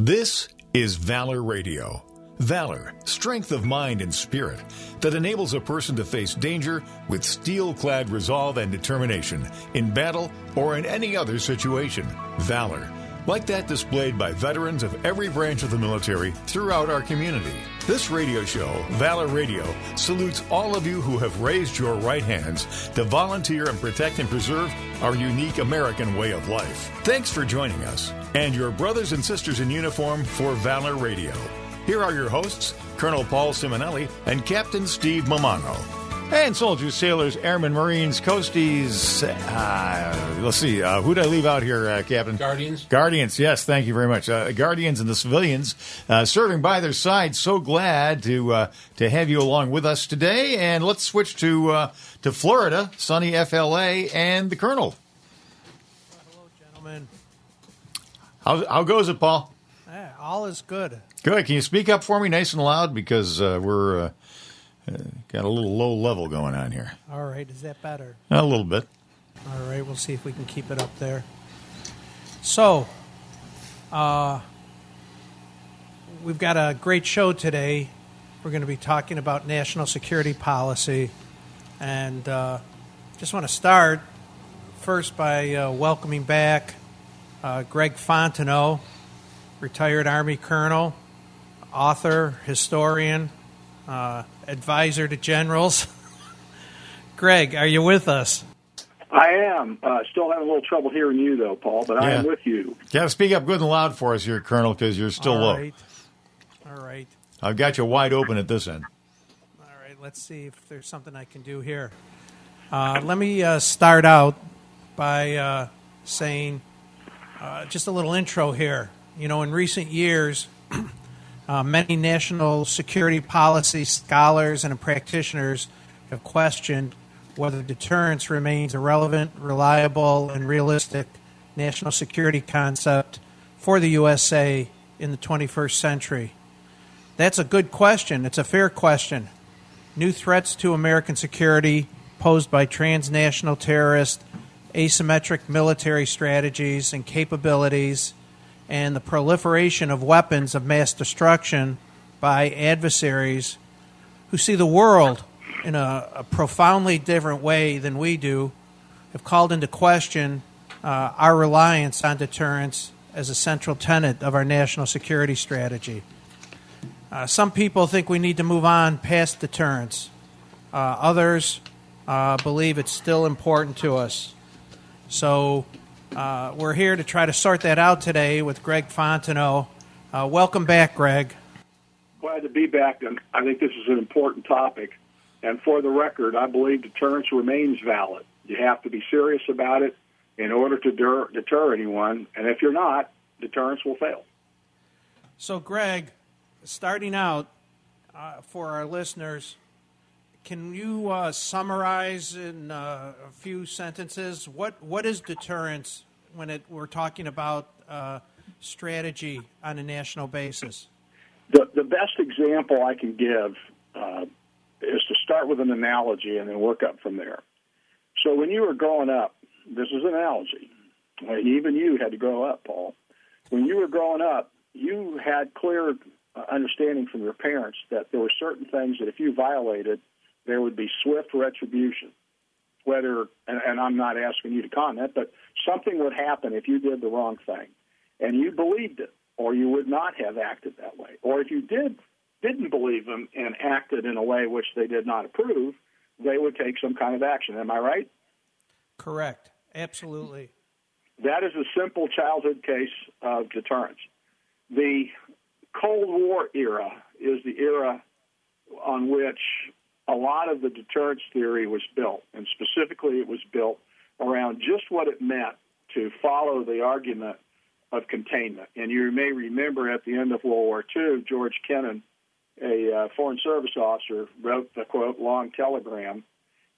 This is Valor Radio. Valor, strength of mind and spirit that enables a person to face danger with steel clad resolve and determination in battle or in any other situation. Valor, like that displayed by veterans of every branch of the military throughout our community. This radio show, Valor Radio, salutes all of you who have raised your right hands to volunteer and protect and preserve our unique American way of life. Thanks for joining us and your brothers and sisters in uniform for Valor Radio. Here are your hosts, Colonel Paul Simonelli and Captain Steve Mamano. And soldiers, sailors, airmen, marines, coasties. Uh, let's see, uh, who'd I leave out here, uh, Captain? Guardians. Guardians, yes, thank you very much. Uh, Guardians and the civilians uh, serving by their side. So glad to uh, to have you along with us today. And let's switch to uh, to Florida, sunny FLA, and the Colonel. Hello, gentlemen. How, how goes it, Paul? Yeah, all is good. Good. Can you speak up for me nice and loud? Because uh, we're got a little low level going on here. All right, is that better? A little bit. All right, we'll see if we can keep it up there. So, uh, we've got a great show today. We're going to be talking about national security policy. And uh, just want to start first by uh, welcoming back uh, Greg Fontenot, retired Army colonel, author, historian, uh, advisor to generals. Greg, are you with us? I am. Uh, still having a little trouble hearing you, though, Paul, but I am with you. You have to speak up good and loud for us here, Colonel, because you're still All low. right. All right. I've got you wide open at this end. All right, let's see if there's something I can do here. Uh, let me uh, start out by uh, saying uh, just a little intro here. You know, in recent years, uh, many national security policy scholars and practitioners have questioned whether deterrence remains a relevant, reliable, and realistic national security concept for the USA in the 21st century. That's a good question. It's a fair question. New threats to American security posed by transnational terrorists, asymmetric military strategies and capabilities, and the proliferation of weapons of mass destruction by adversaries who see the world in a, a profoundly different way than we do have called into question uh, our reliance on deterrence as a central tenet of our national security strategy. Uh, some people think we need to move on past deterrence. Uh, others uh, believe it's still important to us. So uh, we're here to try to sort that out today with Greg Fontenot. Uh, welcome back, Greg. Glad to be back, and I think this is an important topic. And for the record, I believe deterrence remains valid. You have to be serious about it in order to deter, deter anyone, and if you're not, deterrence will fail. So, Greg, starting out uh, for our listeners, can you uh, summarize in uh, a few sentences what what is deterrence when it, we're talking about uh, strategy on a national basis? The, the best example I can give uh, is to start with an analogy and then work up from there. So when you were growing up, this is an analogy. Even you had to grow up, Paul. When you were growing up, you had clear uh, understanding from your parents that there were certain things that if you violated, there would be swift retribution. Whether, and, and I'm not asking you to comment, but something would happen if you did the wrong thing, and you believed it, or you would not have acted that way. Or if you did didn't believe them and acted in a way which they did not approve, they would take some kind of action. Am I right? Correct. Absolutely. That is a simple childhood case of deterrence. The Cold War era is the era on which a lot of the deterrence theory was built, and specifically it was built around just what it meant to follow the argument of containment. And you may remember at the end of World War II, George Kennan, a uh, Foreign Service officer, wrote the quote long telegram,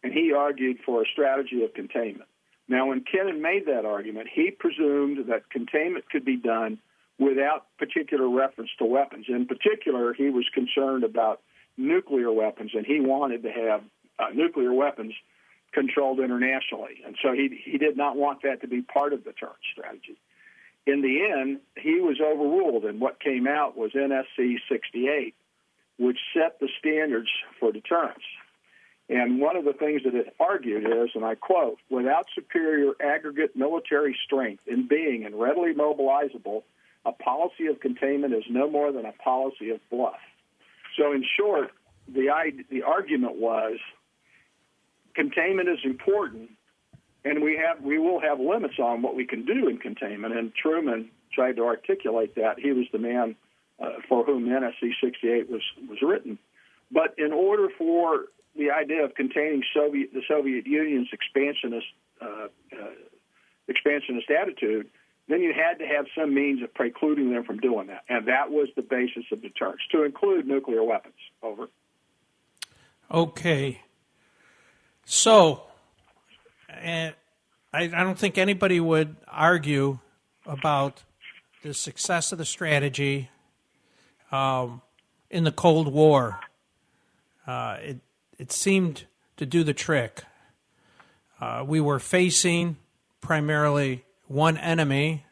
and he argued for a strategy of containment. Now, when Kennan made that argument, he presumed that containment could be done without particular reference to weapons. In particular, he was concerned about nuclear weapons, and he wanted to have uh, nuclear weapons controlled internationally. And so he, he did not want that to be part of the deterrence strategy. In the end, he was overruled, and what came out was NSC 68, which set the standards for deterrence. And one of the things that it argued is, and I quote, without superior aggregate military strength in being and readily mobilizable, a policy of containment is no more than a policy of bluff. So, in short, the, the argument was containment is important, and we have we will have limits on what we can do in containment. And Truman tried to articulate that. He was the man uh, for whom NSC 68 was was written. But in order for the idea of containing Soviet the Soviet Union's expansionist uh, uh, expansionist attitude, then you had to have some means of precluding them from doing that, and that was the basis of deterrence, to include nuclear weapons. Over. Okay. So, and I, I don't think anybody would argue about the success of the strategy um, in the Cold War. Uh, it it seemed to do the trick. Uh, we were facing primarily one enemy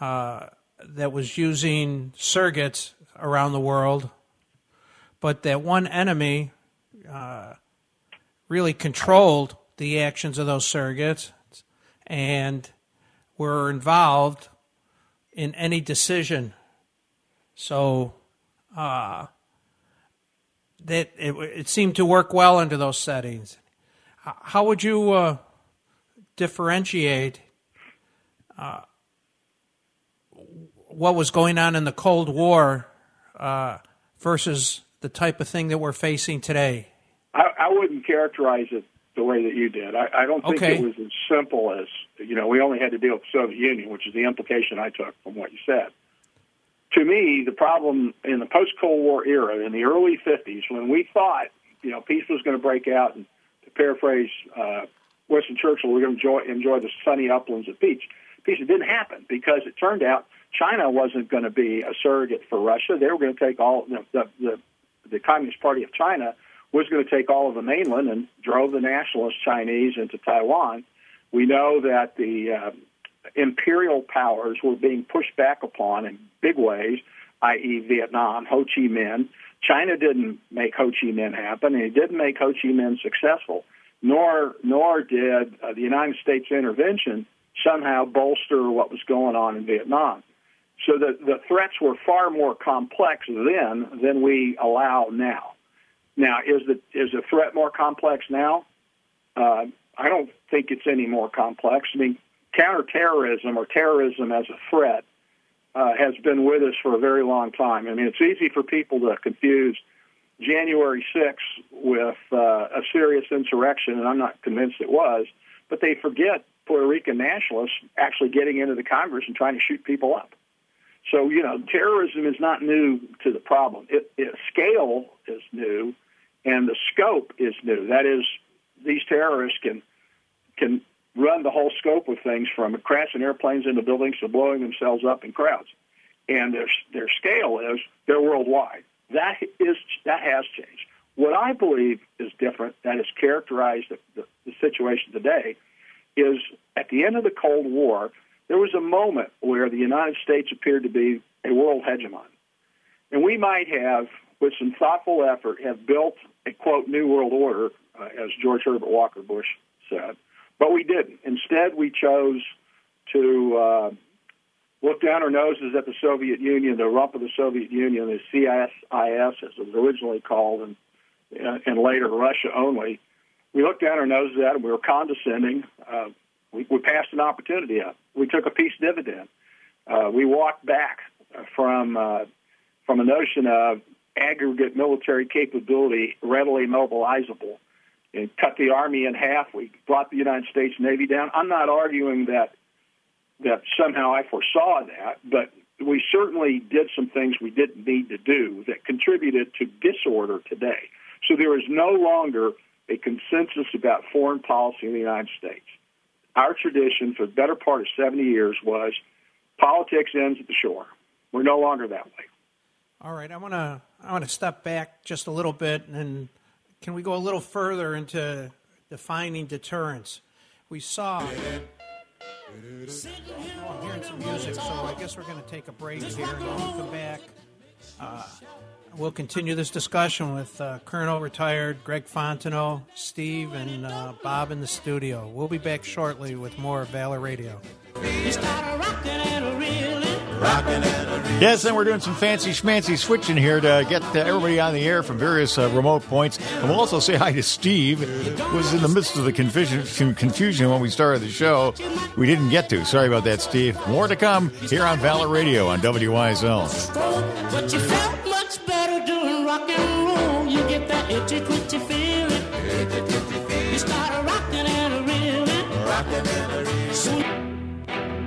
uh, that was using surrogates around the world, but that one enemy uh, really controlled the actions of those surrogates and were involved in any decision. So uh, that it, it, seemed to work well under those settings. How would you uh, differentiate uh, what was going on in the Cold War uh, versus the type of thing that we're facing today? I, I wouldn't characterize it the way that you did. I, I don't think okay. it was as simple as you know. We only had to deal with the Soviet Union, which is the implication I took from what you said. To me, the problem in the post-Cold War era, in the early '50s, when we thought you know peace was going to break out, and to paraphrase uh, Winston Churchill, we're going to enjoy, enjoy the sunny uplands of peace. Peace it didn't happen because it turned out China wasn't going to be a surrogate for Russia. They were going to take all the, the, the the Communist Party of China was going to take all of the mainland and drove the nationalist Chinese into Taiwan. We know that the uh, imperial powers were being pushed back upon in big ways, i.e., Vietnam, Ho Chi Minh. China didn't make Ho Chi Minh happen, and it didn't make Ho Chi Minh successful. Nor, nor did uh, the United States intervention somehow bolster what was going on in Vietnam. So the, the threats were far more complex then than we allow now. Now, is the is the threat more complex now? Uh, I don't think it's any more complex. I mean, counterterrorism or terrorism as a threat uh, has been with us for a very long time. I mean, it's easy for people to confuse January 6th with uh, a serious insurrection, and I'm not convinced it was, but they forget Puerto Rican nationalists actually getting into the Congress and trying to shoot people up. So, you know, terrorism is not new to the problem. It, it, scale is new, and the scope is new. That is, these terrorists can can run the whole scope of things from crashing airplanes into buildings to blowing themselves up in crowds. And their their scale is they're worldwide. That is that has changed. What I believe is different, that has characterized the, the, the situation today, is at the end of the Cold War, there was a moment where the United States appeared to be a world hegemon. And we might have, with some thoughtful effort, have built a quote new world order, uh, as George Herbert Walker Bush said. But we didn't. Instead, we chose to uh, look down our noses at the Soviet Union, the rump of the Soviet Union, the CSIS, as it was originally called, and, uh, and later Russia only. We looked down our noses at it. We were condescending. Uh, we, we passed an opportunity up. We took a peace dividend. Uh, we walked back from uh, from a notion of aggregate military capability readily mobilizable and cut the army in half. We brought the United States Navy down. I'm not arguing that that somehow I foresaw that, but we certainly did some things we didn't need to do that contributed to disorder today. So there is no longer a consensus about foreign policy in the United States our tradition for the better part of 70 years was politics ends at the shore. We're no longer that way. All right, I want to I want to step back just a little bit, and can we go a little further into defining deterrence? We saw. Oh, hearing some music, so I guess we're going to take a break here, and when we come back, uh, we'll continue this discussion with uh, Colonel retired Greg Fontenot, Steve, and uh, Bob in the studio. We'll be back shortly with more Valor Radio. Yes, and we're doing some fancy schmancy switching here to get uh, everybody on the air from various uh, remote points. And we'll also say hi to Steve, who was in the midst of the confusion, confusion when we started the show. We didn't get to. Sorry about that, Steve. More to come here on Valor Radio on WYSL. But you felt much better doing rock and roll. You get that itchy twitchy feeling. You start rocking and reeling. Rocking and reeling.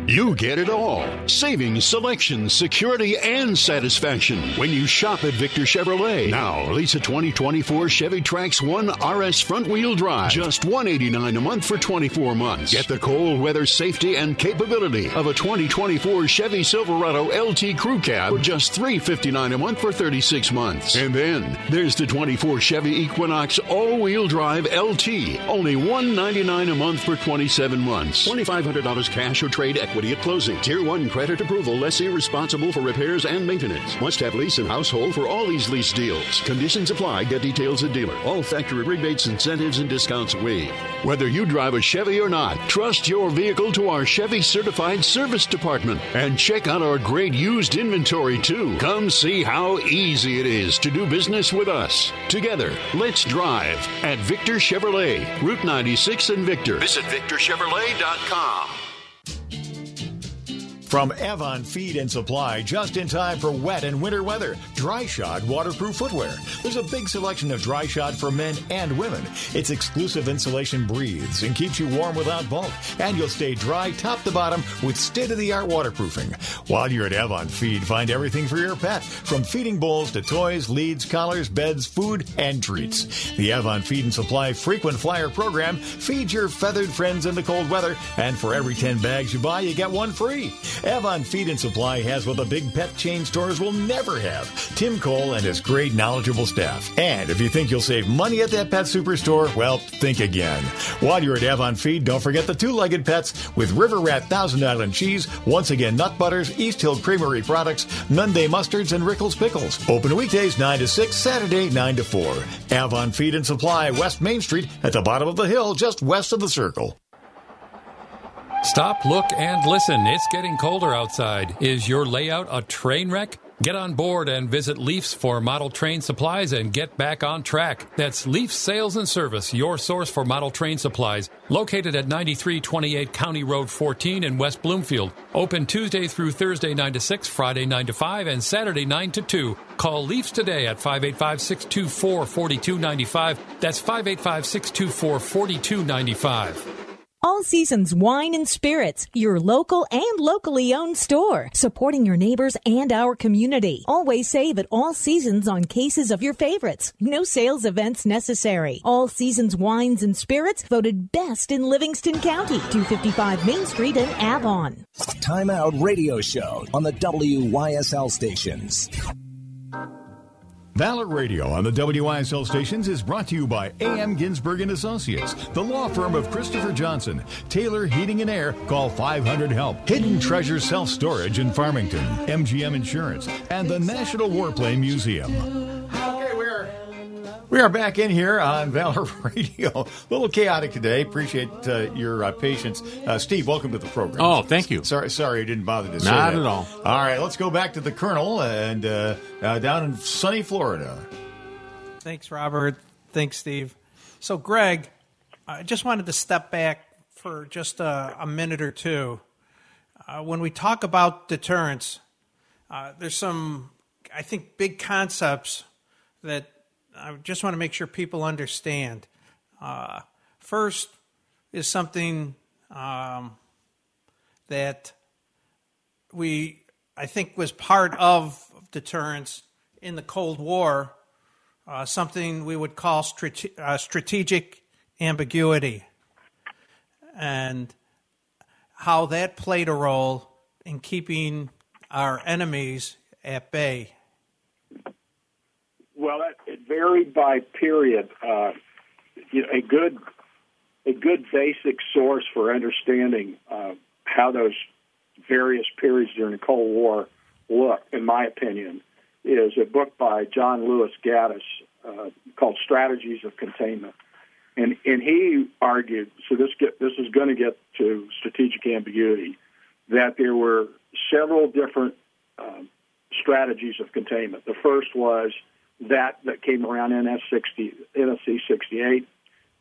You get it all. Savings, selection, security, and satisfaction when you shop at Victor Chevrolet. Now, lease a 2024 Chevy Trax 1 RS front wheel drive. Just 189 a month for 24 months. Get the cold weather safety and capability of a 2024 Chevy Silverado LT Crew Cab for just 359 a month for 36 months. And then there's the 24 Chevy Equinox all wheel drive LT. Only 199 a month for 27 months. $2,500 cash or trade equity at closing. Tier 1 credit approval, lessee responsible for repairs and maintenance. Must have lease and household for all these lease deals. Conditions apply. Get details at dealer. All factory rebates, incentives, and discounts waived. Whether you drive a Chevy or not, trust your vehicle to our Chevy certified service department and check out our great used inventory too. Come see how easy it is to do business with us. Together, let's drive at Victor Chevrolet, Route 96 in Victor. Visit victorchevrolet.com. From Avon Feed and Supply, just in time for wet and winter weather. Dry Shod waterproof footwear. There's a big selection of Dry Shod for men and women. Its exclusive insulation breathes and keeps you warm without bulk, and you'll stay dry top to bottom with state-of-the-art waterproofing. While you're at Avon Feed, find everything for your pet, from feeding bowls to toys, leads, collars, beds, food, and treats. The Avon Feed and Supply frequent flyer program feeds your feathered friends in the cold weather, and for every 10 bags you buy, you get one free. Avon Feed and Supply has what the big pet chain stores will never have Tim Cole and his great knowledgeable staff. And if you think you'll save money at that pet superstore, well, think again. While you're at Avon Feed, don't forget the two legged pets with River Rat Thousand Island cheese, once again nut butters, East Hill Creamery products, Monday mustards, and Rickles pickles. Open weekdays 9 to 6, Saturday 9 to 4. Avon Feed and Supply, West Main Street, at the bottom of the hill, just west of the circle. Stop, look, and listen. It's getting colder outside. Is your layout a train wreck? Get on board and visit Leafs for model train supplies and get back on track. That's Leafs Sales and Service, your source for model train supplies. Located at 9328 County Road 14 in West Bloomfield. Open Tuesday through Thursday 9 to 6, Friday 9 to 5, and Saturday 9 to 2. Call Leafs today at 585 624 4295. That's 585 624 4295. All Seasons Wine and Spirits, your local and locally owned store, supporting your neighbors and our community. Always save at All Seasons on cases of your favorites. No sales events necessary. All Seasons Wines and Spirits voted best in Livingston County, 255 Main Street in Avon. Time Out Radio Show on the WYSL stations. Valor Radio on the WYSL stations is brought to you by AM Ginsburg and Associates, the law firm of Christopher Johnson, Taylor Heating and Air. Call 500 Help, Hidden Treasure Self Storage in Farmington, MGM Insurance, and the National Warplane Museum. Okay, we're back in here on Valor Radio. A little chaotic today. Appreciate uh, your uh, patience, uh, Steve. Welcome to the program. Oh, thank you. Sorry, sorry, I didn't bother to say Not that. at all. All right, let's go back to the Colonel and uh, uh, down in sunny Florida. Thanks, Robert. Thanks, Steve. So, Greg, I just wanted to step back for just a, a minute or two. Uh, when we talk about deterrence, uh, there's some, I think, big concepts that I just want to make sure people understand. Uh, first is something um, that we, I think, was part of deterrence in the Cold War, uh, something we would call strate- uh, strategic ambiguity, and how that played a role in keeping our enemies at bay. Well, it varied by period. Uh, you know, a good a good basic source for understanding uh, how those various periods during the Cold War look, in my opinion, is a book by John Lewis Gaddis uh, called Strategies of Containment. And, and he argued, so this, get, this is going to get to strategic ambiguity, that there were several different um, strategies of containment. The first was that that came around NS 60, NSC 68,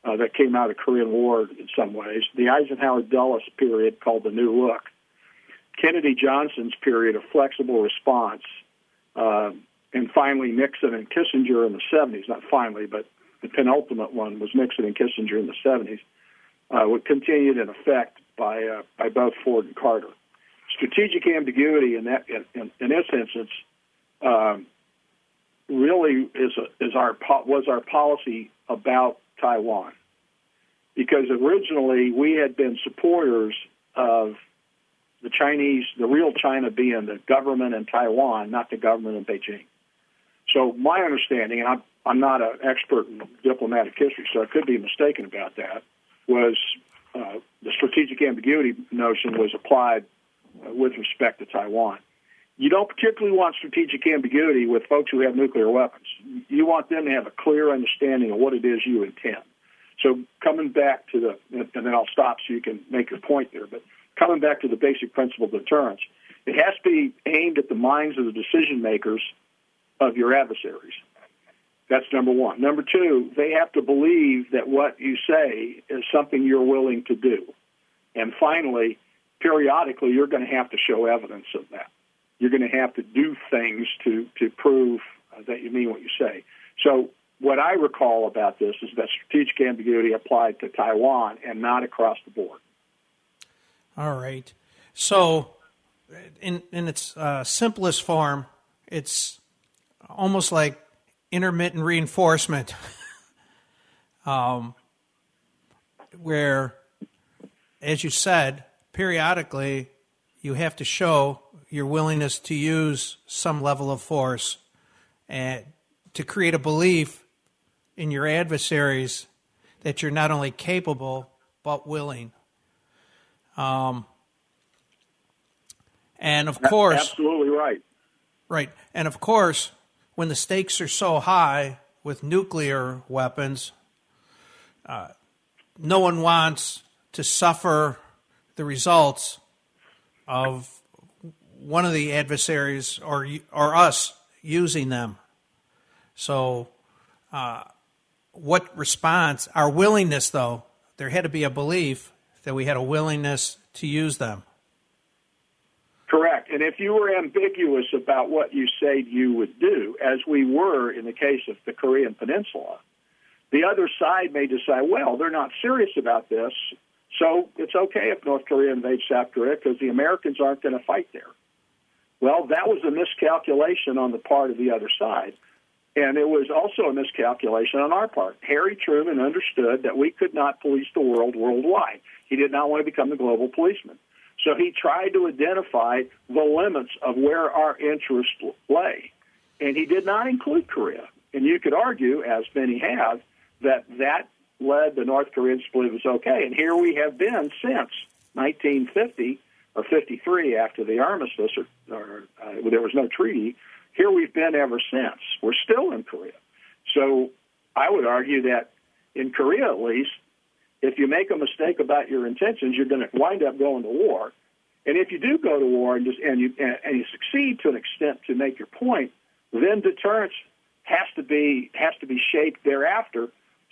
uh, that came out of Korean War in some ways. The Eisenhower Dulles period called the New Look. Kennedy Johnson's period of flexible response. Uh, and finally, Nixon and Kissinger in the 70s, not finally, but the penultimate one was Nixon and Kissinger in the 70s, uh, continued in effect by, uh, by both Ford and Carter. Strategic ambiguity in, that, in, in, in this instance um, really is, a, is our, was our policy about Taiwan. Because originally we had been supporters of the Chinese, the real China being the government in Taiwan, not the government in Beijing. So my understanding, and I'm, I'm not an expert in diplomatic history, so I could be mistaken about that, was uh, the strategic ambiguity notion was applied uh, with respect to Taiwan. You don't particularly want strategic ambiguity with folks who have nuclear weapons. You want them to have a clear understanding of what it is you intend. So coming back to the, and then I'll stop so you can make your point there, but coming back to the basic principle of deterrence, it has to be aimed at the minds of the decision makers of your adversaries. That's number one. Number two, they have to believe that what you say is something you're willing to do. And finally, periodically, you're going to have to show evidence of that. You're going to have to do things to, to prove uh, that you mean what you say. So, what I recall about this is that strategic ambiguity applied to Taiwan and not across the board. All right. So, in in its uh, simplest form, it's almost like intermittent reinforcement, um, where, as you said, periodically you have to show your willingness to use some level of force and to create a belief in your adversaries that you're not only capable but willing. Um, and of course, absolutely right. Right, and of course, when the stakes are so high with nuclear weapons, uh, no one wants to suffer the results of one of the adversaries or or us using them. So, uh, what response? Our willingness, though, there had to be a belief that we had a willingness to use them. Correct. And if you were ambiguous about what you said you would do, as we were in the case of the Korean Peninsula, the other side may decide, well, they're not serious about this, so it's okay if North Korea invades South Korea because the Americans aren't going to fight there. Well, that was a miscalculation on the part of the other side. And it was also a miscalculation on our part. Harry Truman understood that we could not police the world worldwide. He did not want to become the global policeman. So he tried to identify the limits of where our interests lay. And he did not include Korea. And you could argue, as many have, that that led the North Koreans to believe it was okay. And here we have been since 1950 or 53 after the armistice, or, or uh, there was no treaty. Here we've been ever since. We're still in Korea. So I would argue that in Korea, at least, if you make a mistake about your intentions, you're going to wind up going to war. And if you do go to war and, just, and you and, and you succeed to an extent to make your point, then deterrence has to be has to be shaped thereafter.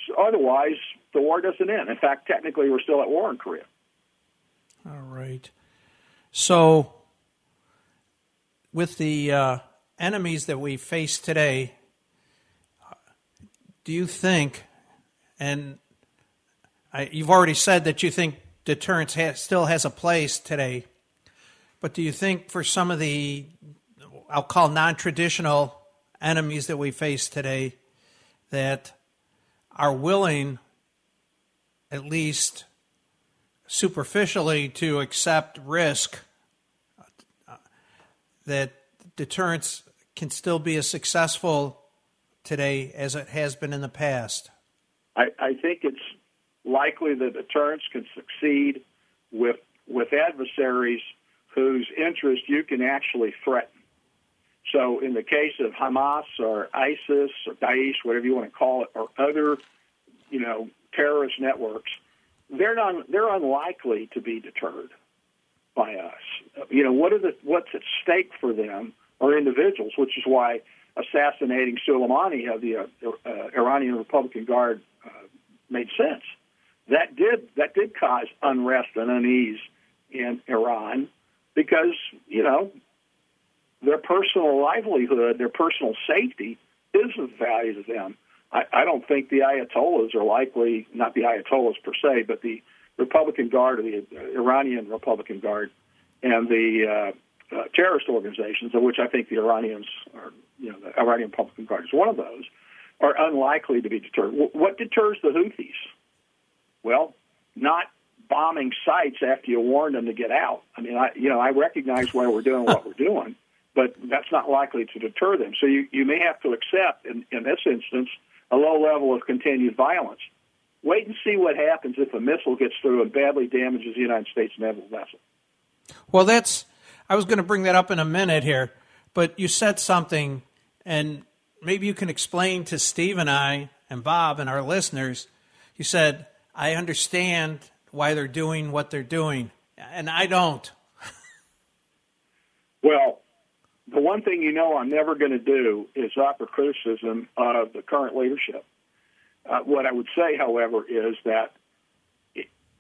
So otherwise, the war doesn't end. In fact, technically, we're still at war in Korea. All right. So, with the uh, enemies that we face today, do you think, and I, you've already said that you think deterrence has, still has a place today, but do you think for some of the, I'll call non traditional enemies that we face today, that are willing, at least superficially, to accept risk, uh, that deterrence can still be as successful today as it has been in the past? I, I think it's likely that deterrence can succeed with with adversaries whose interest you can actually threaten. So, in the case of Hamas or ISIS or Daesh, whatever you want to call it, or other, you know, terrorist networks, they're not they're unlikely to be deterred by us. You know, what are the what's at stake for them are individuals, which is why assassinating Soleimani of the uh, uh, Iranian Republican Guard uh, made sense. That did that did cause unrest and unease in Iran because you know their personal livelihood, their personal safety is of value to them. I, I don't think the Ayatollahs are likely, not the Ayatollahs per se, but the Republican Guard or the Iranian Republican Guard and the uh, uh, terrorist organizations, of which I think the Iranians are, you know, the Iranian Republican Guard is one of those, are unlikely to be deterred. What deters the Houthis? Well, not bombing sites after you warn them to get out. I mean, I, you know, I recognize why we're doing what we're doing, but that's not likely to deter them. So you, you may have to accept, in, in this instance, a low level of continued violence. Wait and see what happens if a missile gets through and badly damages the United States naval vessel. Well, that's. I was going to bring that up in a minute here, but you said something, and maybe you can explain to Steve and I and Bob and our listeners. You said, I understand why they're doing what they're doing, and I don't. well, the one thing you know I'm never going to do is offer criticism of the current leadership. Uh, what I would say, however, is that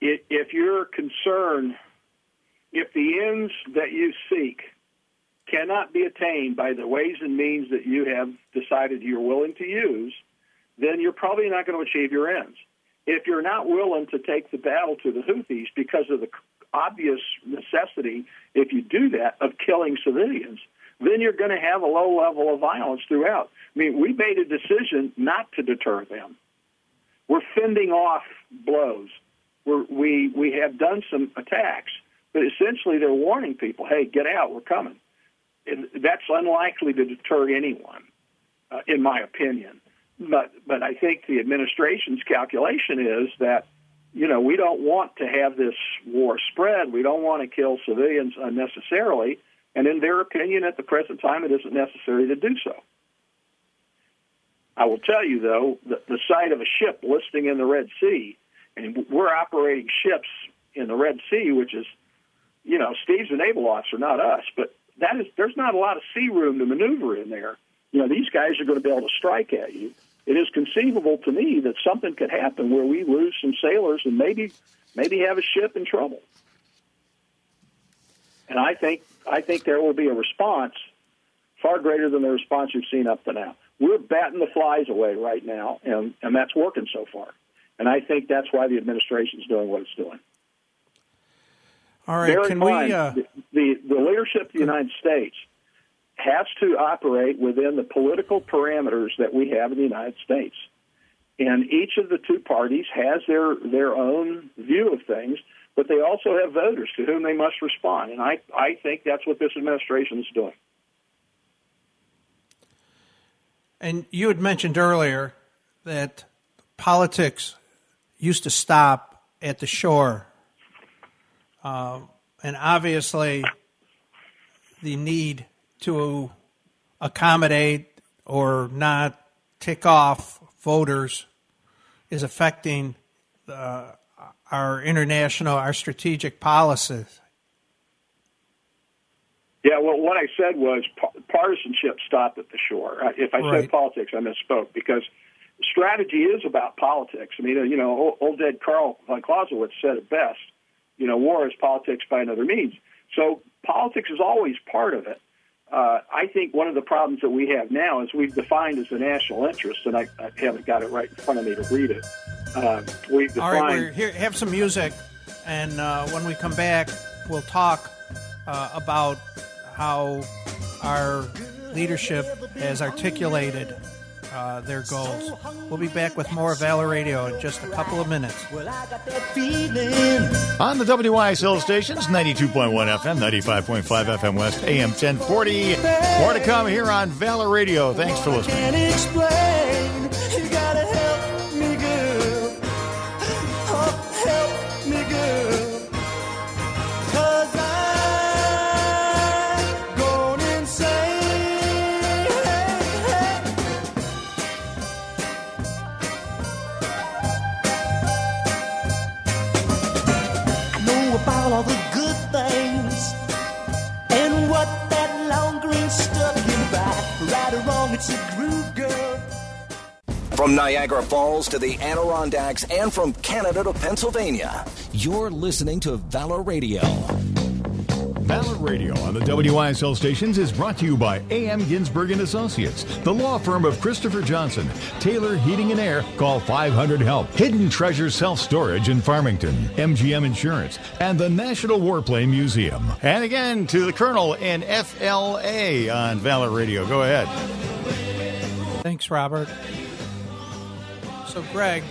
if you're concerned, if the ends that you seek cannot be attained by the ways and means that you have decided you're willing to use, then you're probably not going to achieve your ends. If you're not willing to take the battle to the Houthis because of the obvious necessity, if you do that, of killing civilians, then you're going to have a low level of violence throughout. I mean, we made a decision not to deter them. We're fending off blows. We're, we we have done some attacks, but essentially they're warning people, "Hey, get out! We're coming." And that's unlikely to deter anyone, uh, in my opinion. But but I think the administration's calculation is that you know we don't want to have this war spread. We don't want to kill civilians unnecessarily and in their opinion, at the present time, it isn't necessary to do so. I will tell you, though, that the sight of a ship listing in the Red Sea, and we're operating ships in the Red Sea, which is, you know, Steve's a naval officer, not us, but that is there's not a lot of sea room to maneuver in there. You know, these guys are going to be able to strike at you. It is conceivable to me that something could happen where we lose some sailors and maybe maybe have a ship in trouble. And I think I think there will be a response far greater than the response you've seen up to now. We're batting the flies away right now, and, and that's working so far. And I think that's why the administration is doing what it's doing. All right, Bear can mind, we? Uh... The, the, the leadership of the United States has to operate within the political parameters that we have in the United States. And each of the two parties has their, their own view of things but they also have voters to whom they must respond. And I, I think that's what this administration is doing. And you had mentioned earlier that politics used to stop at the shore. Uh, and obviously, the need to accommodate or not tick off voters is affecting uh, our international, our strategic policies? Yeah, well, what I said was partisanship stopped at the shore. If I right. said politics, I misspoke because strategy is about politics. I mean, you know, old dead Karl von Clausewitz said it best. You know, war is politics by another means. So politics is always part of it. Uh, I think one of the problems that we have now is we've defined as a national interest, and I, I haven't got it right in front of me to read it. Uh, we've defined. All right, here. Have some music, and uh, when we come back, we'll talk uh, about how our leadership has articulated uh, their goals. We'll be back with more Valor Radio in just a couple of minutes. On the WYSL stations, 92.1 FM, 95.5 FM West, AM 1040. More to come here on Valor Radio. Thanks for listening. From Niagara Falls to the Adirondacks and from Canada to Pennsylvania, you're listening to Valor Radio. Valor Radio on the WYSL stations is brought to you by AM Ginsburg and Associates, the law firm of Christopher Johnson, Taylor Heating and Air. Call 500 Help, Hidden Treasure Self Storage in Farmington, MGM Insurance, and the National Warplane Museum. And again to the Colonel in FLA on Valor Radio. Go ahead. Thanks, Robert. So, Greg,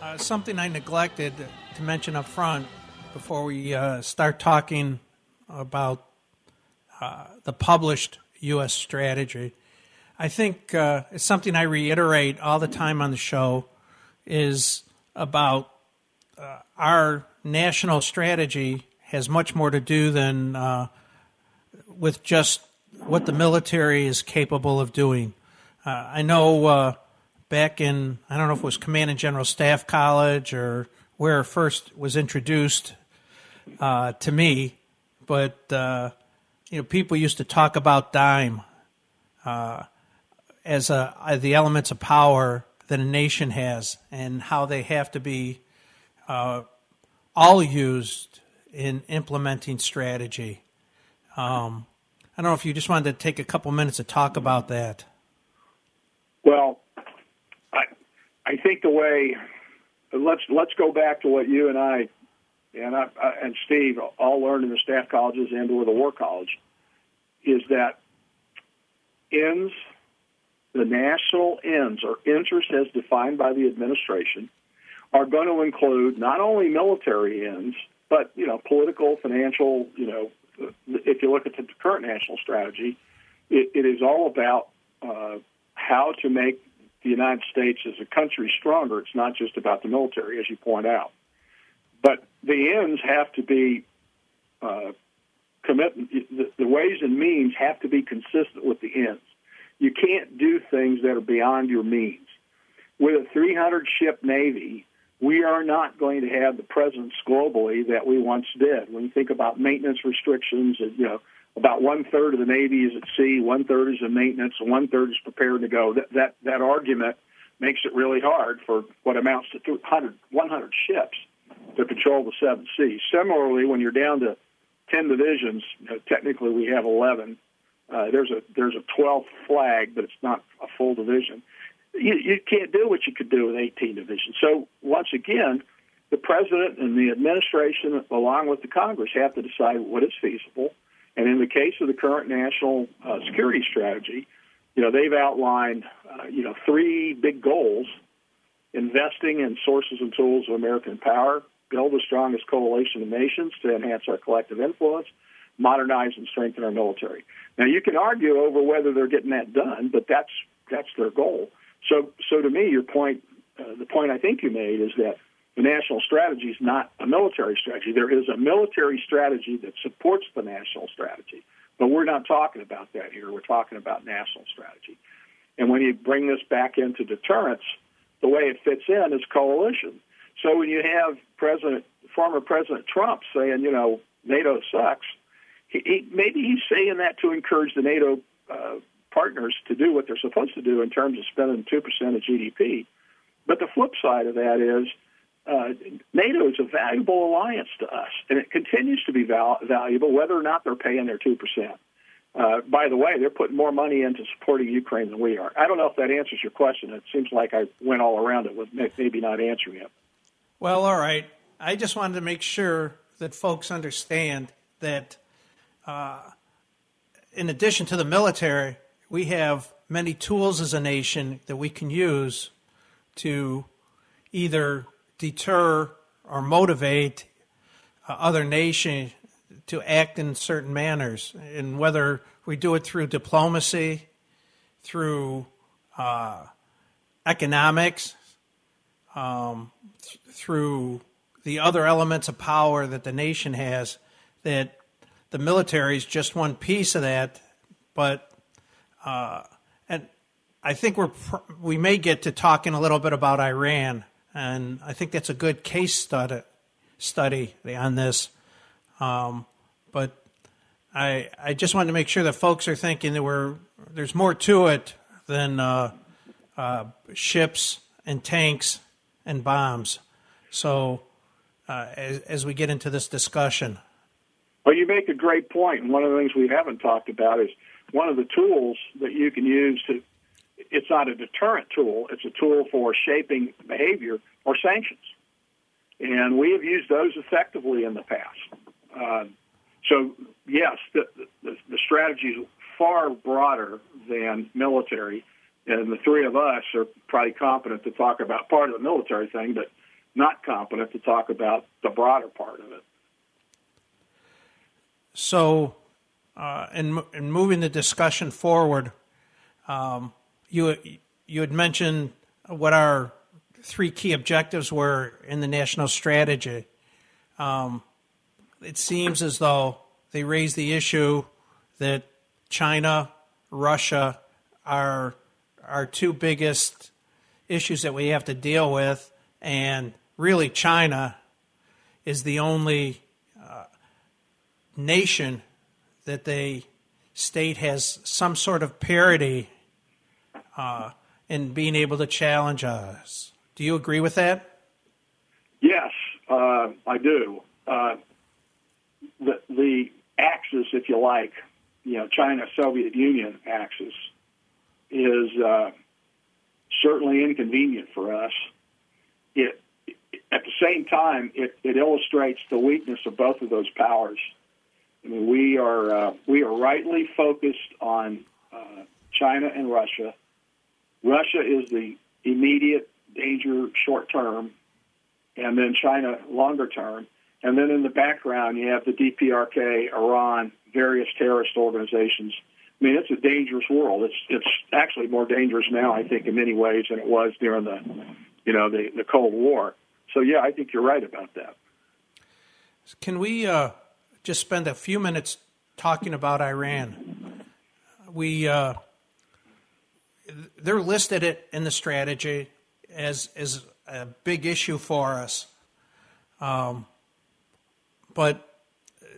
uh, something I neglected to mention up front before we uh, start talking about uh, the published U.S. strategy. I think uh, it's something I reiterate all the time on the show is about uh, our national strategy has much more to do than uh, with just what the military is capable of doing. I know back in, I don't know if it was Command and General Staff College or where it first was introduced uh, to me, but uh, you know, people used to talk about DIME uh, as a the elements of power that a nation has, and how they have to be uh, all used in implementing strategy. Um, I don't know if you just wanted to take a couple minutes to talk about that. Well, I think the way let's let's go back to what you and I and I, and Steve all learned in the staff colleges and or the war college is that ends the national ends or interests as defined by the administration are going to include not only military ends but you know political financial you know if you look at the current national strategy it, it is all about uh, how to make the United States as a country stronger. It's not just about the military, as you point out. But the ends have to be uh. The, the ways and means have to be consistent with the ends. You can't do things that are beyond your means. With a 300 ship navy, we are not going to have the presence globally that we once did. When you think about maintenance restrictions, you know about one third of the Navy is at sea, one third is in maintenance, and one third is prepared to go. That that that argument makes it really hard for what amounts to 100, 100 ships to control the seven seas. Similarly, when you're down to 10 divisions, you know, technically we have 11. Uh, there's a there's a 12th flag, but it's not a full division. You, you can't do what you could do with 18 divisions. So once again, the president and the administration, along with the Congress, have to decide what is feasible and in the case of the current national uh, security strategy, you know, they've outlined, uh, you know, three big goals investing in sources and tools of American power, build the strongest coalition of nations to enhance our collective influence, modernize and strengthen our military. Now, you can argue over whether they're getting that done, but that's that's their goal. So, so to me, your point, uh, the point I think you made is that the national strategy is not a military strategy. There is a military strategy that supports the national strategy, but we're not talking about that here. We're talking about national strategy. And when you bring this back into deterrence, the way it fits in is coalition. So when you have President, former President Trump saying, you know, NATO sucks, he, he, maybe he's saying that to encourage the NATO uh, partners to do what they're supposed to do in terms of spending two percent of GDP. But the flip side of that is uh, NATO is a valuable alliance to us, and it continues to be val- valuable whether or not they're paying their 2%. Uh, by the way, they're putting more money into supporting Ukraine than we are. I don't know if that answers your question. It seems like I went all around it with maybe not answering it. Well, all right. I just wanted to make sure that folks understand that uh, in addition to the military, we have many tools as a nation that we can use to either deter or motivate uh, other nations to act in certain manners, and whether we do it through diplomacy, through uh, economics, um, th- through the other elements of power that the nation has, that the military is just one piece of that, but uh, and I think we're pr- we may get to talking a little bit about Iran and I think that's a good case study study on this. Um, but I I just wanted to make sure that folks are thinking that we're there's more to it than uh, uh, ships and tanks and bombs. So, uh, as, as we get into this discussion, Well, you make a great point. point, and one of the things we haven't talked about is one of the tools that you can use to. It's not a deterrent tool; it's a tool for shaping behavior or sanctions, and we have used those effectively in the past. Uh, so, yes, the, the, the strategy is far broader than military, and the three of us are probably competent to talk about part of the military thing, but not competent to talk about the broader part of it. So, uh, in, in moving the discussion forward, um, you you had mentioned what our three key objectives were in the national strategy. Um, it seems as though they raised the issue that China, Russia are our two biggest issues that we have to deal with, and really China is the only uh, nation that they state has some sort of parity uh, in being able to challenge us. Do you agree with that? Yes, uh, I do. Uh, the the axis, if you like, you know, China Soviet Union axis, is uh, certainly inconvenient for us. It at the same time, it, it illustrates the weakness of both of those powers. I mean, we are uh, we are rightly focused on uh, China and Russia. Russia is the immediate danger short term, and then China longer term. And then in the background, you have the DPRK, Iran, various terrorist organizations. I mean, it's a dangerous world. It's it's actually more dangerous now, I think, in many ways than it was during the, you know, the the Cold War. So yeah, I think you're right about that. Can we uh, just spend a few minutes talking about Iran? We uh, they're listed it in the strategy as as a big issue for us. Um, but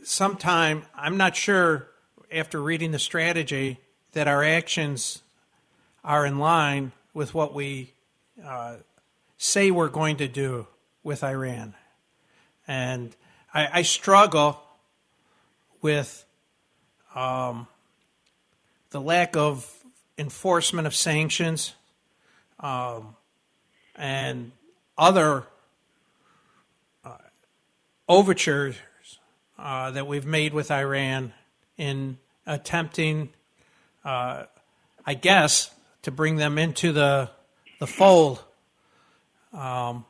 sometime I'm not sure after reading the strategy that our actions are in line with what we uh, say we're going to do with Iran. And I, I struggle with um, the lack of enforcement of sanctions um, and other uh, overtures uh, that we've made with Iran in attempting, uh, I guess, to bring them into the the fold. Um,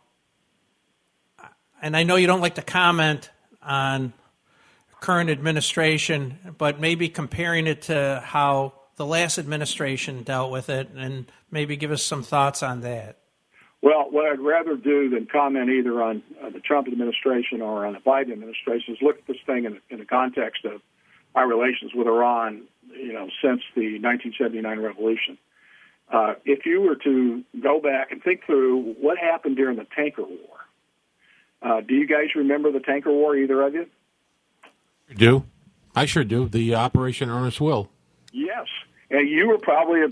and I know you don't like to comment on current administration, but maybe comparing it to how the last administration dealt with it, and maybe give us some thoughts on that. Well, what I'd rather do than comment either on uh, the Trump administration or on the Biden administration is look at this thing in, in the context of our relations with Iran, you know, since the 1979 revolution. Uh, if you were to go back and think through what happened during the tanker war, uh, do you guys remember the tanker war, either of you? Do I sure do the Operation Earnest Will? Yes, and you were probably a,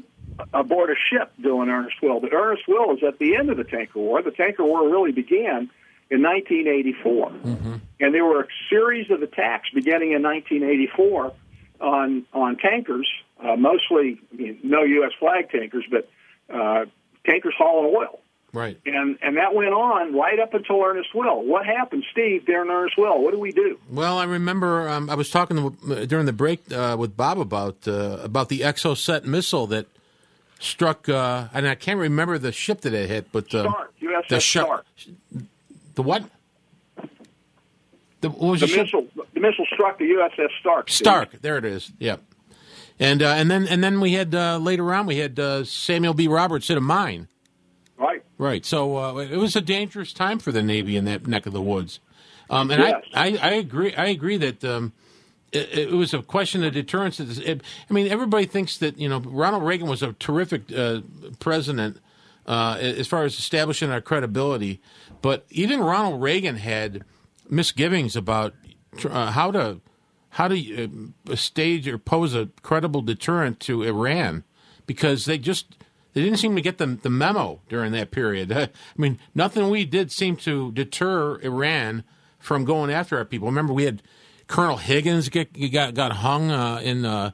aboard a ship doing Earnest Will. But Earnest Will is at the end of the tanker war. The tanker war really began in 1984, Mm-hmm. and there were a series of attacks beginning in 1984 on on tankers, uh, mostly I mean, no U.S. flag tankers, but uh, tankers hauling oil. Right. And and that went on right up until Earnest Will. What happened, Steve, during Earnest Will? What do we do? Well, I remember um, I was talking to, during the break uh, with Bob about uh, about the Exocet missile that struck, uh, and I can't remember the ship that it hit, but uh, Stark, USS the ship- Stark. the what? The, what was The the ship? missile, the missile struck the USS Stark. Stark. There it is. Yep. And uh, and then and then we had uh, later on we had uh, Samuel B. Roberts hit a mine. Right. So uh, it was a dangerous time for the Navy in that neck of the woods. Um, and Yes. I, I, I agree. I agree that um, it, it was a question of deterrence. It, I mean, everybody thinks that you know Ronald Reagan was a terrific uh, president uh, as far as establishing our credibility, but even Ronald Reagan had misgivings about uh, how to how to uh, stage or pose a credible deterrent to Iran because they just they didn't seem to get the the memo during that period. I mean, nothing we did seemed to deter Iran from going after our people. Remember, we had Colonel Higgins get got got hung uh, in. Uh,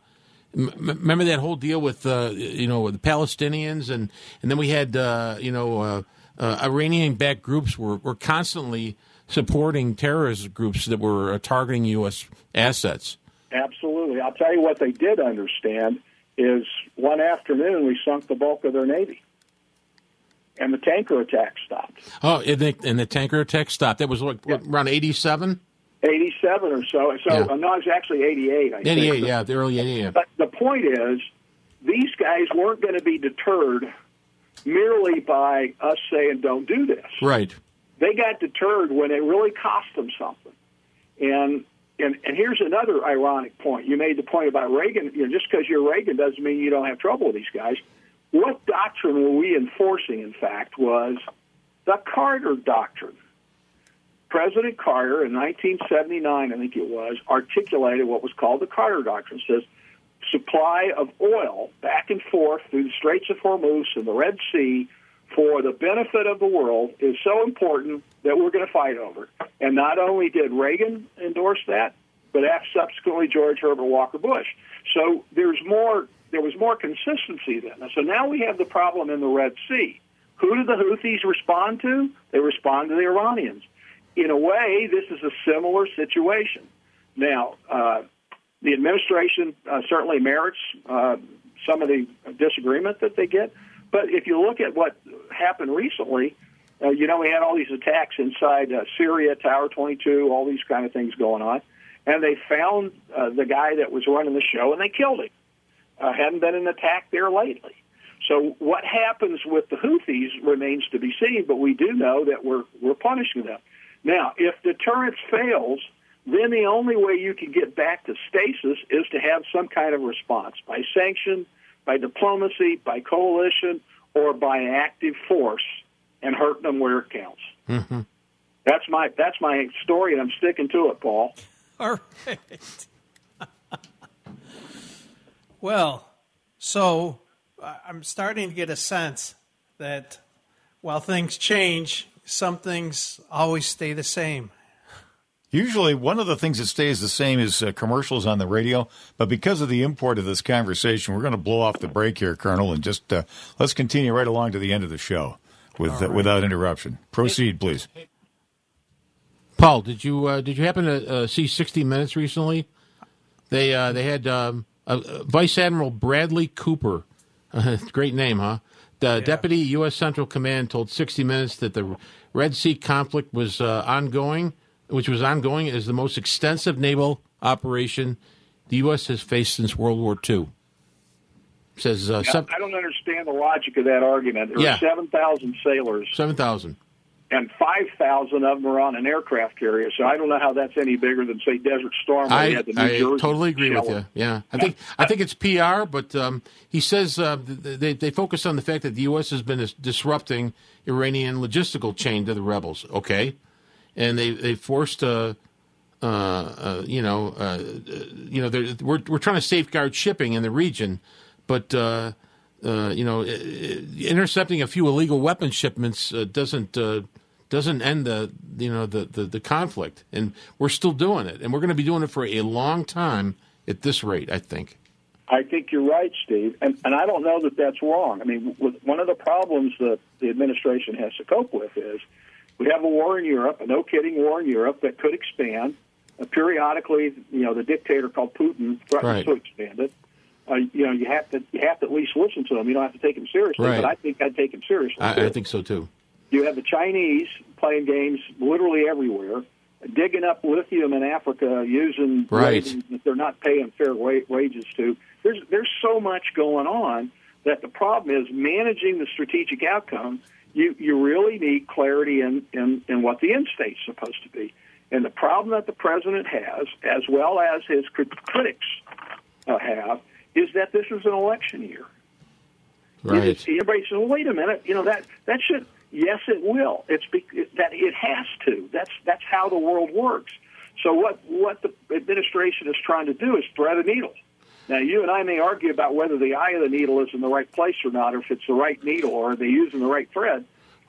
m- remember that whole deal with uh, you know the Palestinians, and and then we had uh, you know uh, uh, Iranian-backed groups were were constantly supporting terrorist groups that were targeting U.S. assets. Absolutely. I'll tell you what they did understand is one afternoon we sunk the bulk of their navy, and the tanker attack stopped. Oh, and the, and the tanker attack stopped. That was like, what, around eighty-seven. 87 or so. So Yeah. no, it's actually 88. I think. Eighty-eight, yeah, the early eighty-eight. But the point is, these guys weren't going to be deterred merely by us saying don't do this. Right. They got deterred when it really cost them something. And and and here's another ironic point. You made the point about Reagan. You know, just because you're Reagan doesn't mean you don't have trouble with these guys. What doctrine were we enforcing? In fact, was the Carter doctrine. President Carter in 1979, I think it was, articulated what was called the Carter Doctrine. It says supply of oil back and forth through the Straits of Hormuz and the Red Sea for the benefit of the world is so important that we're going to fight over. And not only did Reagan endorse that, but subsequently George Herbert Walker Bush. So there's more. There was more consistency then. So now we have the problem in the Red Sea. Who do the Houthis respond to? They respond to the Iranians. In a way, this is a similar situation. Now, uh, the administration uh, certainly merits uh, some of the disagreement that they get. But if you look at what happened recently, uh, you know, we had all these attacks inside uh, Syria, Tower 22, all these kind of things going on. And they found uh, the guy that was running the show and they killed him. Uh, hadn't been an attack there lately. So what happens with the Houthis remains to be seen, but we do know that we're we're punishing them. Now, if deterrence fails, then the only way you can get back to stasis is to have some kind of response by sanction, by diplomacy, by coalition, or by active force, and hurting them where it counts. Mm-hmm. That's my that's my story, and I'm sticking to it, Paul. All right. well, so I'm starting to get a sense that while things change, some things always stay the same. Usually, one of the things that stays the same is uh, commercials on the radio. But because of the import of this conversation, we're going to blow off the break here, Colonel, and just uh, let's continue right along to the end of the show with uh, without interruption. Proceed, please. Paul, did you uh, did you happen to uh, see 60 Minutes recently? They uh, they had um, Vice Admiral Bradley Cooper, great name, huh? The deputy U.S. Central Command told 60 Minutes that the Red Sea conflict was uh, ongoing, which was ongoing as the most extensive naval operation the U.S. has faced since World War II. Says uh, Now, I don't understand the logic of that argument. There Yeah. are 7,000 sailors, seven thousand. and 5,000 of them are on an aircraft carrier. So I don't know how that's any bigger than, say, Desert Storm. I, had the New I Jersey totally agree with you. Yeah, I think I think it's PR, but um, he says uh, they they focus on the fact that the U.S. has been disrupting Iranian logistical chain to the rebels. Okay, and they they forced uh, uh, uh, you know uh, you know we're we're trying to safeguard shipping in the region, but. You know, intercepting a few illegal weapon shipments doesn't doesn't end the you know the, the the conflict, and we're still doing it, and we're going to be doing it for a long time at this rate. I think. I think you're right, Steve, and and I don't know that that's wrong. I mean, one of the problems that the administration has to cope with is we have a war in Europe, a no kidding war in Europe that could expand. Uh, periodically, you know, the dictator called Putin threatens Right. to expand it. Uh, you know, you have to you have to at least listen to him. You don't have to take him seriously, Right. but I think I'd take him seriously. I. I think so too. You have the Chinese playing games literally everywhere, digging up lithium in Africa using Right. that they're not paying fair wa- wages to. There's there's so much going on that the problem is managing the strategic outcome. You you really need clarity in in, in what the end state's supposed to be. And the problem that the president has, as well as his critics uh, have, is that this is an election year. Right. It- Everybody says, well, "Wait a minute, you know that that should." Yes, it will. It's be, that it has to. That's that's how the world works. So what what the administration is trying to do is thread a needle. Now, you and I may argue about whether the eye of the needle is in the right place or not, or if it's the right needle, or they're using the right thread.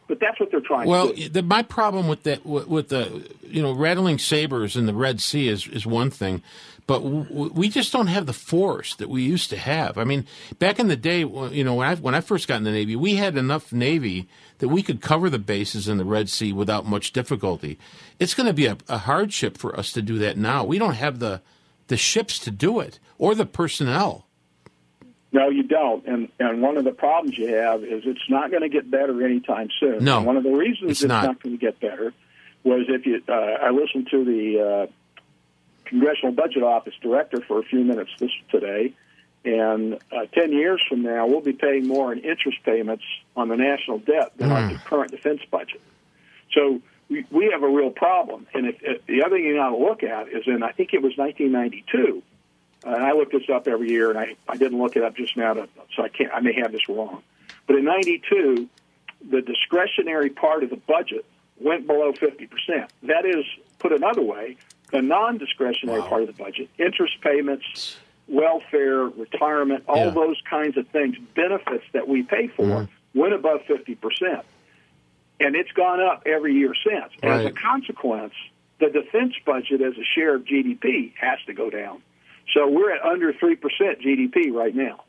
But that's what they're trying Well, to do. the, my problem with that, with, the you know rattling sabers in the Red Sea is is one thing, but w- we just don't have the force that we used to have. I mean, back in the day, you know, when I when I first got in the Navy, we had enough Navy that we could cover the bases in the Red Sea without much difficulty. It's going to be a, a hardship for us to do that now. We don't have the the ships to do it or the personnel. No, you don't. And and one of the problems you have is it's not going to get better anytime soon. No, And one of the reasons it's it's, not. not. going to get better was if you. Uh, I listened to the uh, Congressional Budget Office director for a few minutes this today, and uh, ten years from now we'll be paying more in interest payments on the national debt than on the current defense budget. So. We, we have a real problem, and if, if the other thing you got to look at is in I think it was 1992, uh, and I look this up every year, and I, I didn't look it up just now, to, so I can't. I may have this wrong. But in '92, the discretionary part of the budget went below 50 percent. That is, put another way, the non-discretionary part of the budget, interest payments, welfare, retirement, all Yeah. those kinds of things, benefits that we pay for, went above 50 percent, and it's gone up every year since. As a consequence, the defense budget as a share of GDP has to go down. So we're at under three percent GDP right now.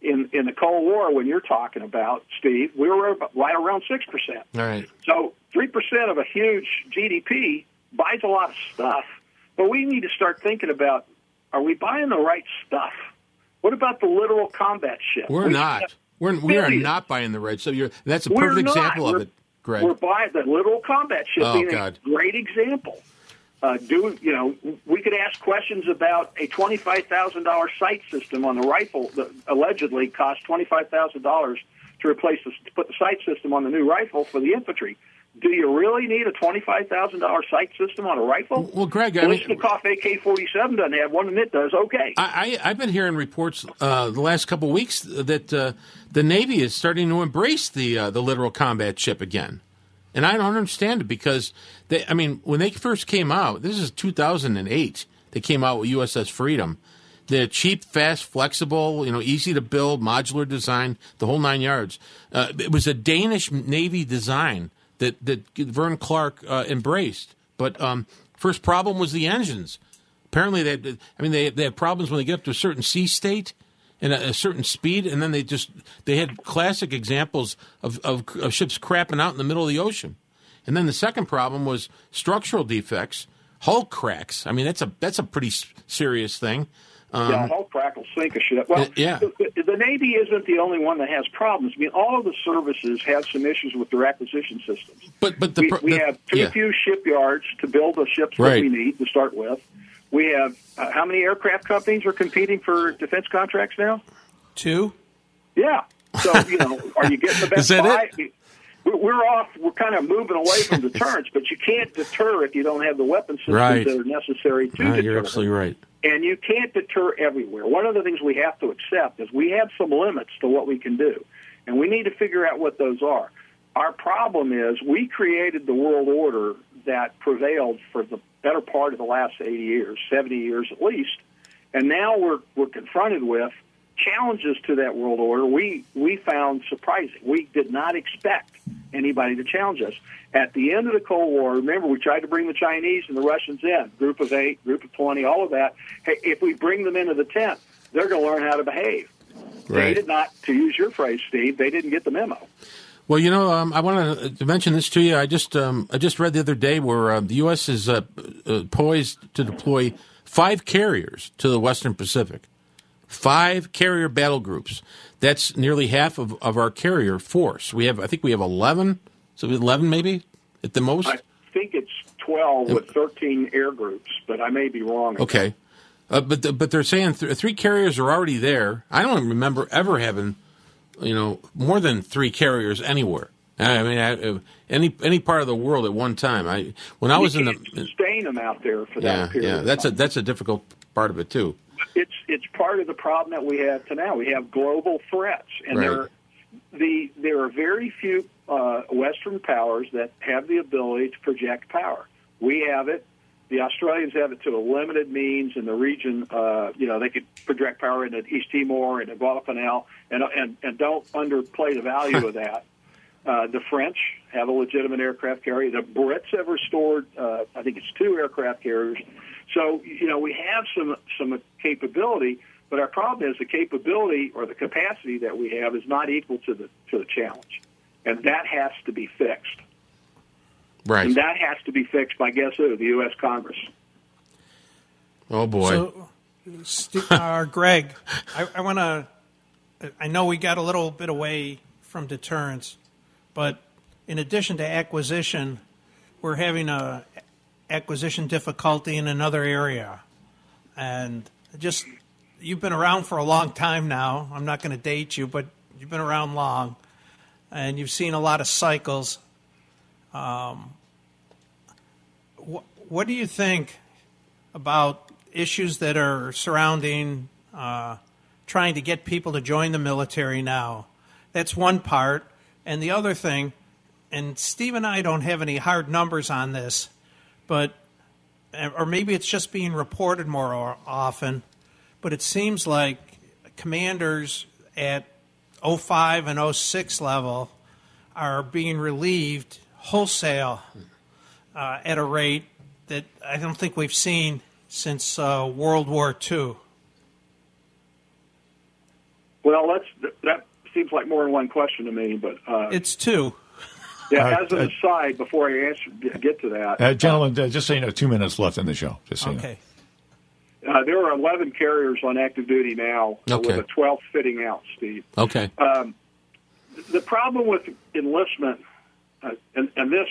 In in the Cold War, when you're talking about Steve, we were right around six percent. All right. So three percent of a huge GDP buys a lot of stuff, but we need to start thinking about: Are we buying the right stuff? What about the littoral combat ship? We're We not. We're we are not buying the red. So you're that's a perfect example of We're- it, Greg. We're buying the littoral combat ship Oh, a great example. Uh, do you know? We could ask questions about a twenty-five thousand dollar sight system on the rifle that allegedly cost twenty-five thousand dollars to replace the, to put the sight system on the new rifle for the infantry. Do you really need a twenty-five thousand dollar sight system on a rifle? Well, Greg, I mean- the Kalashnikov AK-47 doesn't have one, and it does. Okay. I, I, I've been hearing reports uh, the last couple of weeks that uh, the Navy is starting to embrace the uh, the littoral combat ship again, and I don't understand it because they. I mean, when they first came out, this is 2008. They came out with USS Freedom. They're cheap, fast, flexible, you know, easy to build, modular design, the whole nine yards. Uh, it was a Danish Navy design that that Vern Clark uh, embraced, but um, first problem was the engines apparently they had, I mean they they problems when they get up to a certain sea state and a, a certain speed, and then they just they had classic examples of, of of ships crapping out in the middle of the ocean. And then the second problem was structural defects, hull cracks. I mean that's a that's a pretty serious thing. Um, yeah, hull crack will sink a ship. Well, Uh, yeah. the, the Navy isn't the only one that has problems. I mean, all of the services have some issues with their acquisition systems. But but the we, we the- have too yeah. few shipyards to build the ships that we need to start with. We have uh, how many aircraft companies are competing for defense contracts now? Two. Yeah. So you know, are you getting the best Is that buy? it? We're off. We're kind of moving away from deterrence, but you can't deter if you don't have the weapon systems Right. that are necessary to Ah, deter. you're absolutely right. And you can't deter everywhere. One of the things we have to accept is we have some limits to what we can do, and we need to figure out what those are. Our problem is we created the world order that prevailed for the better part of the last 80 years, 70 years at least, and now we're we're confronted with challenges to that world order we we found surprising. We did not expect anybody to challenge us. At the end of the Cold War, remember we tried to bring the Chinese and the Russians in, group of eight, group of twenty, all of that. Hey, if we bring them into the tent, they're going to learn how to behave. Right. They did not, to use your phrase, Steve. They didn't get the memo. Well, you know, um, I want to mention this to you. I just um, I just read the other day where uh, the U.S. is uh, uh, poised to deploy five carriers to the Western Pacific. Five carrier battle groups. That's nearly half of, of our carrier force. We have, I think, we have eleven. So eleven, maybe at the most. I think it's twelve with thirteen air groups, but I may be wrong. Okay, uh, but the, but they're saying th- three carriers are already there. I don't remember ever having, you know, more than three carriers anywhere. I mean, I, uh, any any part of the world at one time. I when I was in the sustain them out there for yeah that period. yeah that's a that's a difficult part of it too. It's it's part of the problem that we have to now. We have global threats, and Right. there are, the there are very few uh, Western powers that have the ability to project power. We have it. The Australians have it to a limited means in the region. Uh, you know, they could project power into East Timor and Guadalcanal, and and and don't underplay the value of that. Uh, the French have a legitimate aircraft carrier. The Brits have restored, uh, I think it's two aircraft carriers. So you know we have some some capability, but our problem is the capability or the capacity that we have is not equal to the to the challenge, and that has to be fixed. Right. And that has to be fixed by guess who? The U.S. Congress. Oh boy. So, St- uh, Greg, I, I want to. I know we got a little bit away from deterrence, but in addition to acquisition, we're having a acquisition difficulty in another area, and just you've been around for a long time now. I'm not going to date you, but you've been around long, and you've seen a lot of cycles. Um, wh- what do you think about issues that are surrounding uh, trying to get people to join the military now? That's one part. And the other thing, and Steve and I don't have any hard numbers on this, but or maybe it's just being reported more often, but it seems like commanders at 05 and 06 level are being relieved wholesale uh, at a rate that I don't think we've seen since uh, World War II. Well, that's that seems like more than one question to me, but uh, It's two. Yeah. Uh, as an uh, aside, before I answer get to that, Uh, gentlemen, uh, just so you know, two minutes left in the show. Just so you know. Okay. uh, there are 11 carriers on active duty now, Okay. with a 12th fitting out. Steve, okay. um, the problem with enlistment, uh, and, and this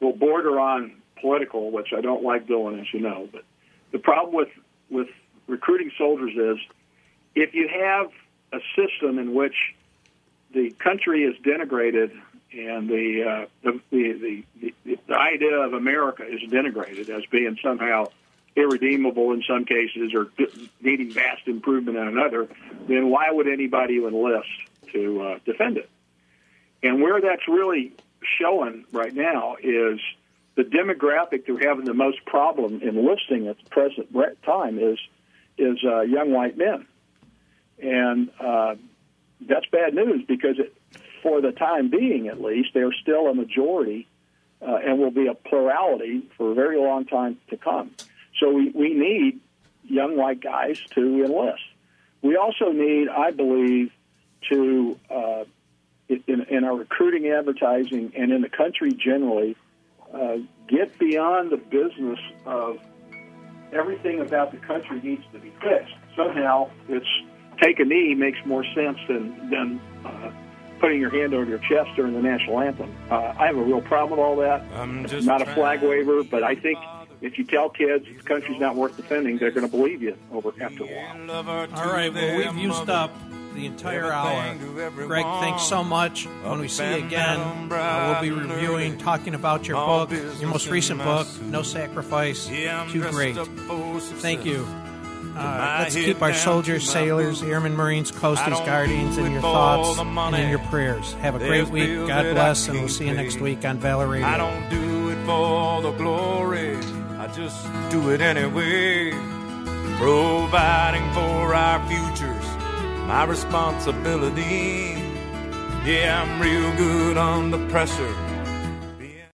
will border on political, which I don't like doing, as you know. But the problem with with recruiting soldiers is if you have a system in which the country is denigrated and the uh, the, the, the the idea of America is denigrated as being somehow irredeemable in some cases or needing vast improvement in another, then why would anybody enlist to uh, defend it? And where that's really showing right now is the demographic they're having the most problem enlisting at the present time is is uh, young white men, and uh, that's bad news because it, for the time being, at least, they're still a majority uh, and will be a plurality for a very long time to come. So we, we need young white guys to enlist. We also need, I believe, to uh, in, in our recruiting, advertising, and in the country generally, uh, get beyond the business of everything about the country needs to be fixed. Somehow, it's take a knee makes more sense than than uh, putting your hand over your chest during the national anthem. Uh, I have a real problem with all that. I'm just not a flag waver, but I think if you tell kids the country's not worth defending, they're going to believe you over after a while. All right. Well, we've used up the entire hour. Greg, thanks so much. When we see you again, uh, we'll be reviewing, talking about your book, your most recent book, No Sacrifice, Too Great. Thank you. Uh, let's keep our soldiers, sailors, airmen, marines, coasties, guardians in your thoughts and in your prayers. Have a great week. God bless, and we'll see you next week on Valor Radio. I don't do it for the glory, I just do it anyway. Providing for our futures, my responsibility. Yeah, I'm real good under pressure.